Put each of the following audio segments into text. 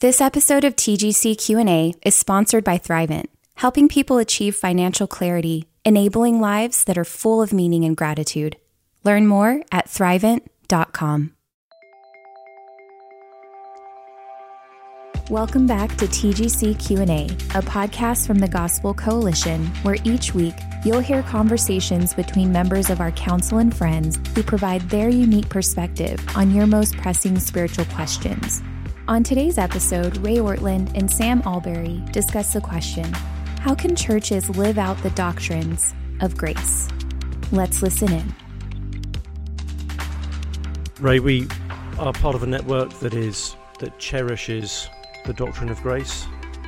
This episode of TGC Q&A is sponsored by Thrivent, helping people achieve financial clarity, enabling lives that are full of meaning and gratitude. Learn more at thrivent.com. Welcome back to TGC Q&A, a podcast from the Gospel Coalition where each week you'll hear conversations between members of our council and friends who provide their unique perspective on your most pressing spiritual questions. On today's episode, Ray Ortlund and Sam Allberry discuss the question How can churches live out the doctrines of grace? Let's listen in. Ray, we are part of a network that is that cherishes the doctrine of grace,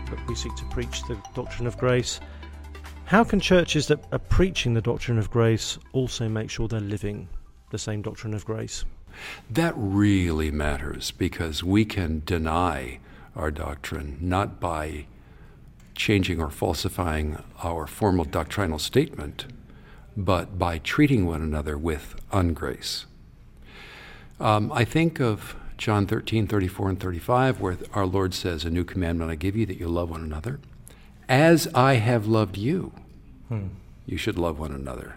that we seek to preach the doctrine of grace. How can churches that are preaching the doctrine of grace also make sure they're living the same doctrine of grace? That really matters because we can deny our doctrine not by changing or falsifying our formal doctrinal statement, but by treating one another with ungrace. Um, I think of John 13, 34, and 35, where our Lord says, A new commandment I give you, that you love one another. As I have loved you, hmm. you should love one another.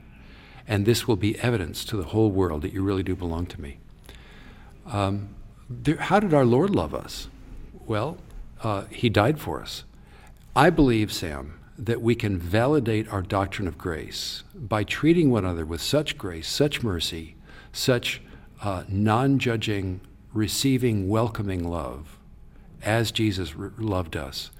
And this will be evidence to the whole world that you really do belong to me. Um, there, how did our Lord love us? Well, uh, He died for us. I believe, Sam, that we can validate our doctrine of grace by treating one another with such grace, such mercy, such uh, non judging, receiving, welcoming love as Jesus re- loved us.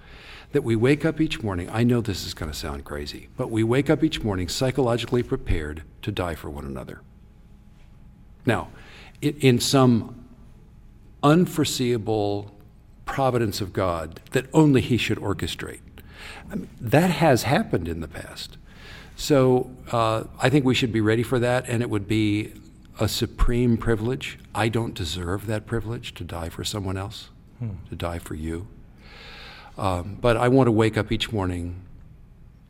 That we wake up each morning, I know this is going to sound crazy, but we wake up each morning psychologically prepared to die for one another. Now, in some unforeseeable providence of God that only He should orchestrate. I mean, that has happened in the past. So uh, I think we should be ready for that, and it would be a supreme privilege. I don't deserve that privilege to die for someone else, hmm. to die for you. Um, but I want to wake up each morning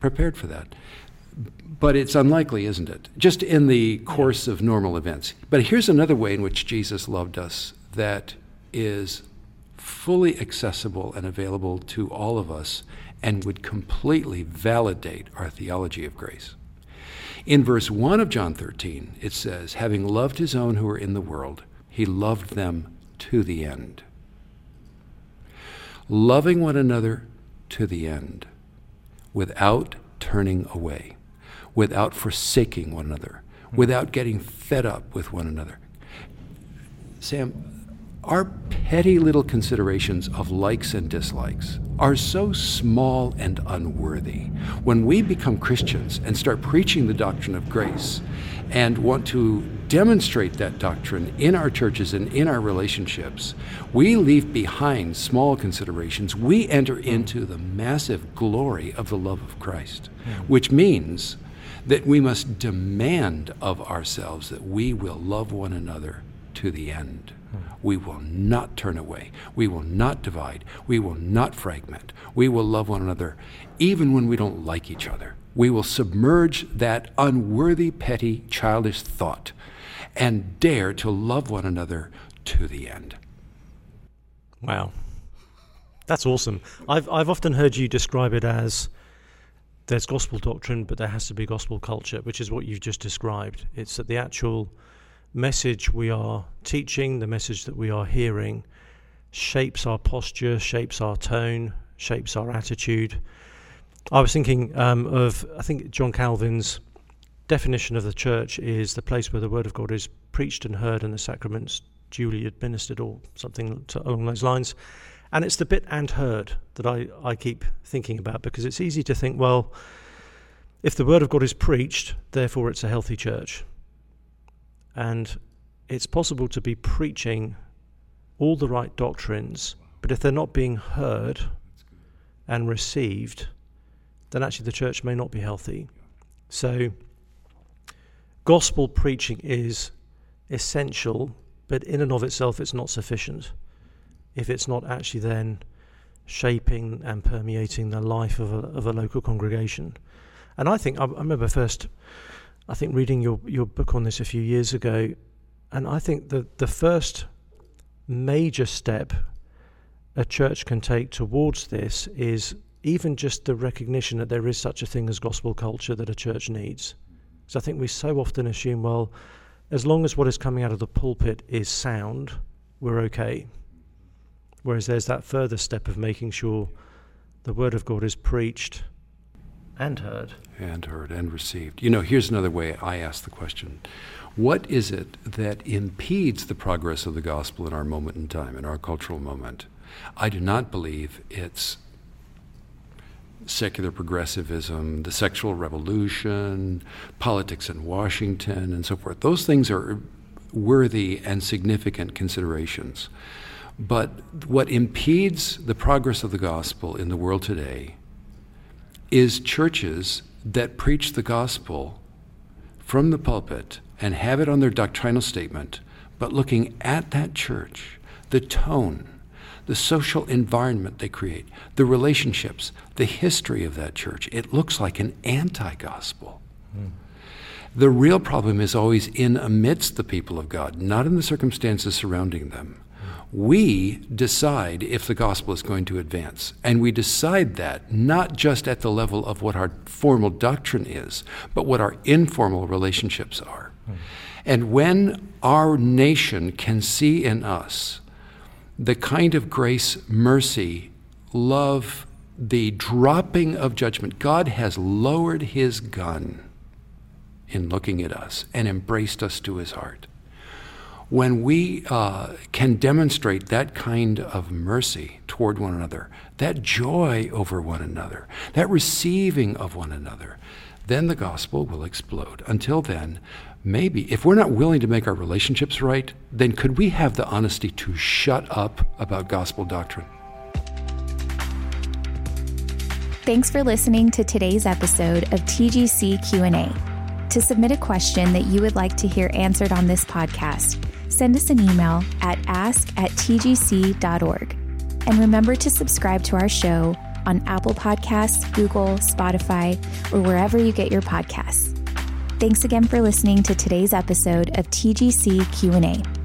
prepared for that. But it's unlikely, isn't it? Just in the course of normal events. But here's another way in which Jesus loved us that is fully accessible and available to all of us and would completely validate our theology of grace. In verse 1 of John 13, it says, Having loved his own who are in the world, he loved them to the end. Loving one another to the end without turning away without forsaking one another, without getting fed up with one another. Sam, our petty little considerations of likes and dislikes are so small and unworthy. When we become Christians and start preaching the doctrine of grace and want to demonstrate that doctrine in our churches and in our relationships, we leave behind small considerations. We enter into the massive glory of the love of Christ, hmm. which means that we must demand of ourselves that we will love one another to the end. We will not turn away. We will not divide. We will not fragment. We will love one another even when we don't like each other. We will submerge that unworthy, petty, childish thought and dare to love one another to the end. Wow. That's awesome. I've, I've often heard you describe it as there's gospel doctrine, but there has to be gospel culture, which is what you've just described. It's that the actual message we are teaching, the message that we are hearing, shapes our posture, shapes our tone, shapes our attitude. I was thinking um, of, I think John Calvin's definition of the church is the place where the word of God is preached and heard and the sacraments duly administered, or something to, along those lines. And it's the bit and heard that I, I keep thinking about because it's easy to think, well, if the word of God is preached, therefore it's a healthy church. And it's possible to be preaching all the right doctrines, but if they're not being heard and received, then actually the church may not be healthy. So, gospel preaching is essential, but in and of itself, it's not sufficient if it's not actually then shaping and permeating the life of a, of a local congregation. And I think, I, I remember first, I think reading your, your book on this a few years ago, and I think the, the first major step a church can take towards this is even just the recognition that there is such a thing as gospel culture that a church needs. So I think we so often assume, well, as long as what is coming out of the pulpit is sound, we're okay. Whereas there's that further step of making sure the word of God is preached and heard. And heard and received. You know, here's another way I ask the question What is it that impedes the progress of the gospel in our moment in time, in our cultural moment? I do not believe it's secular progressivism, the sexual revolution, politics in Washington, and so forth. Those things are worthy and significant considerations. But what impedes the progress of the gospel in the world today is churches that preach the gospel from the pulpit and have it on their doctrinal statement, but looking at that church, the tone, the social environment they create, the relationships, the history of that church. It looks like an anti gospel. Mm. The real problem is always in amidst the people of God, not in the circumstances surrounding them. We decide if the gospel is going to advance. And we decide that not just at the level of what our formal doctrine is, but what our informal relationships are. Mm. And when our nation can see in us the kind of grace, mercy, love, the dropping of judgment. God has lowered his gun in looking at us and embraced us to his heart. When we uh, can demonstrate that kind of mercy toward one another, that joy over one another, that receiving of one another, then the gospel will explode. Until then, maybe if we're not willing to make our relationships right, then could we have the honesty to shut up about gospel doctrine? Thanks for listening to today's episode of TGC Q&A. To submit a question that you would like to hear answered on this podcast, send us an email at ask at tgc.org. And remember to subscribe to our show on Apple Podcasts, Google, Spotify, or wherever you get your podcasts. Thanks again for listening to today's episode of TGC Q&A.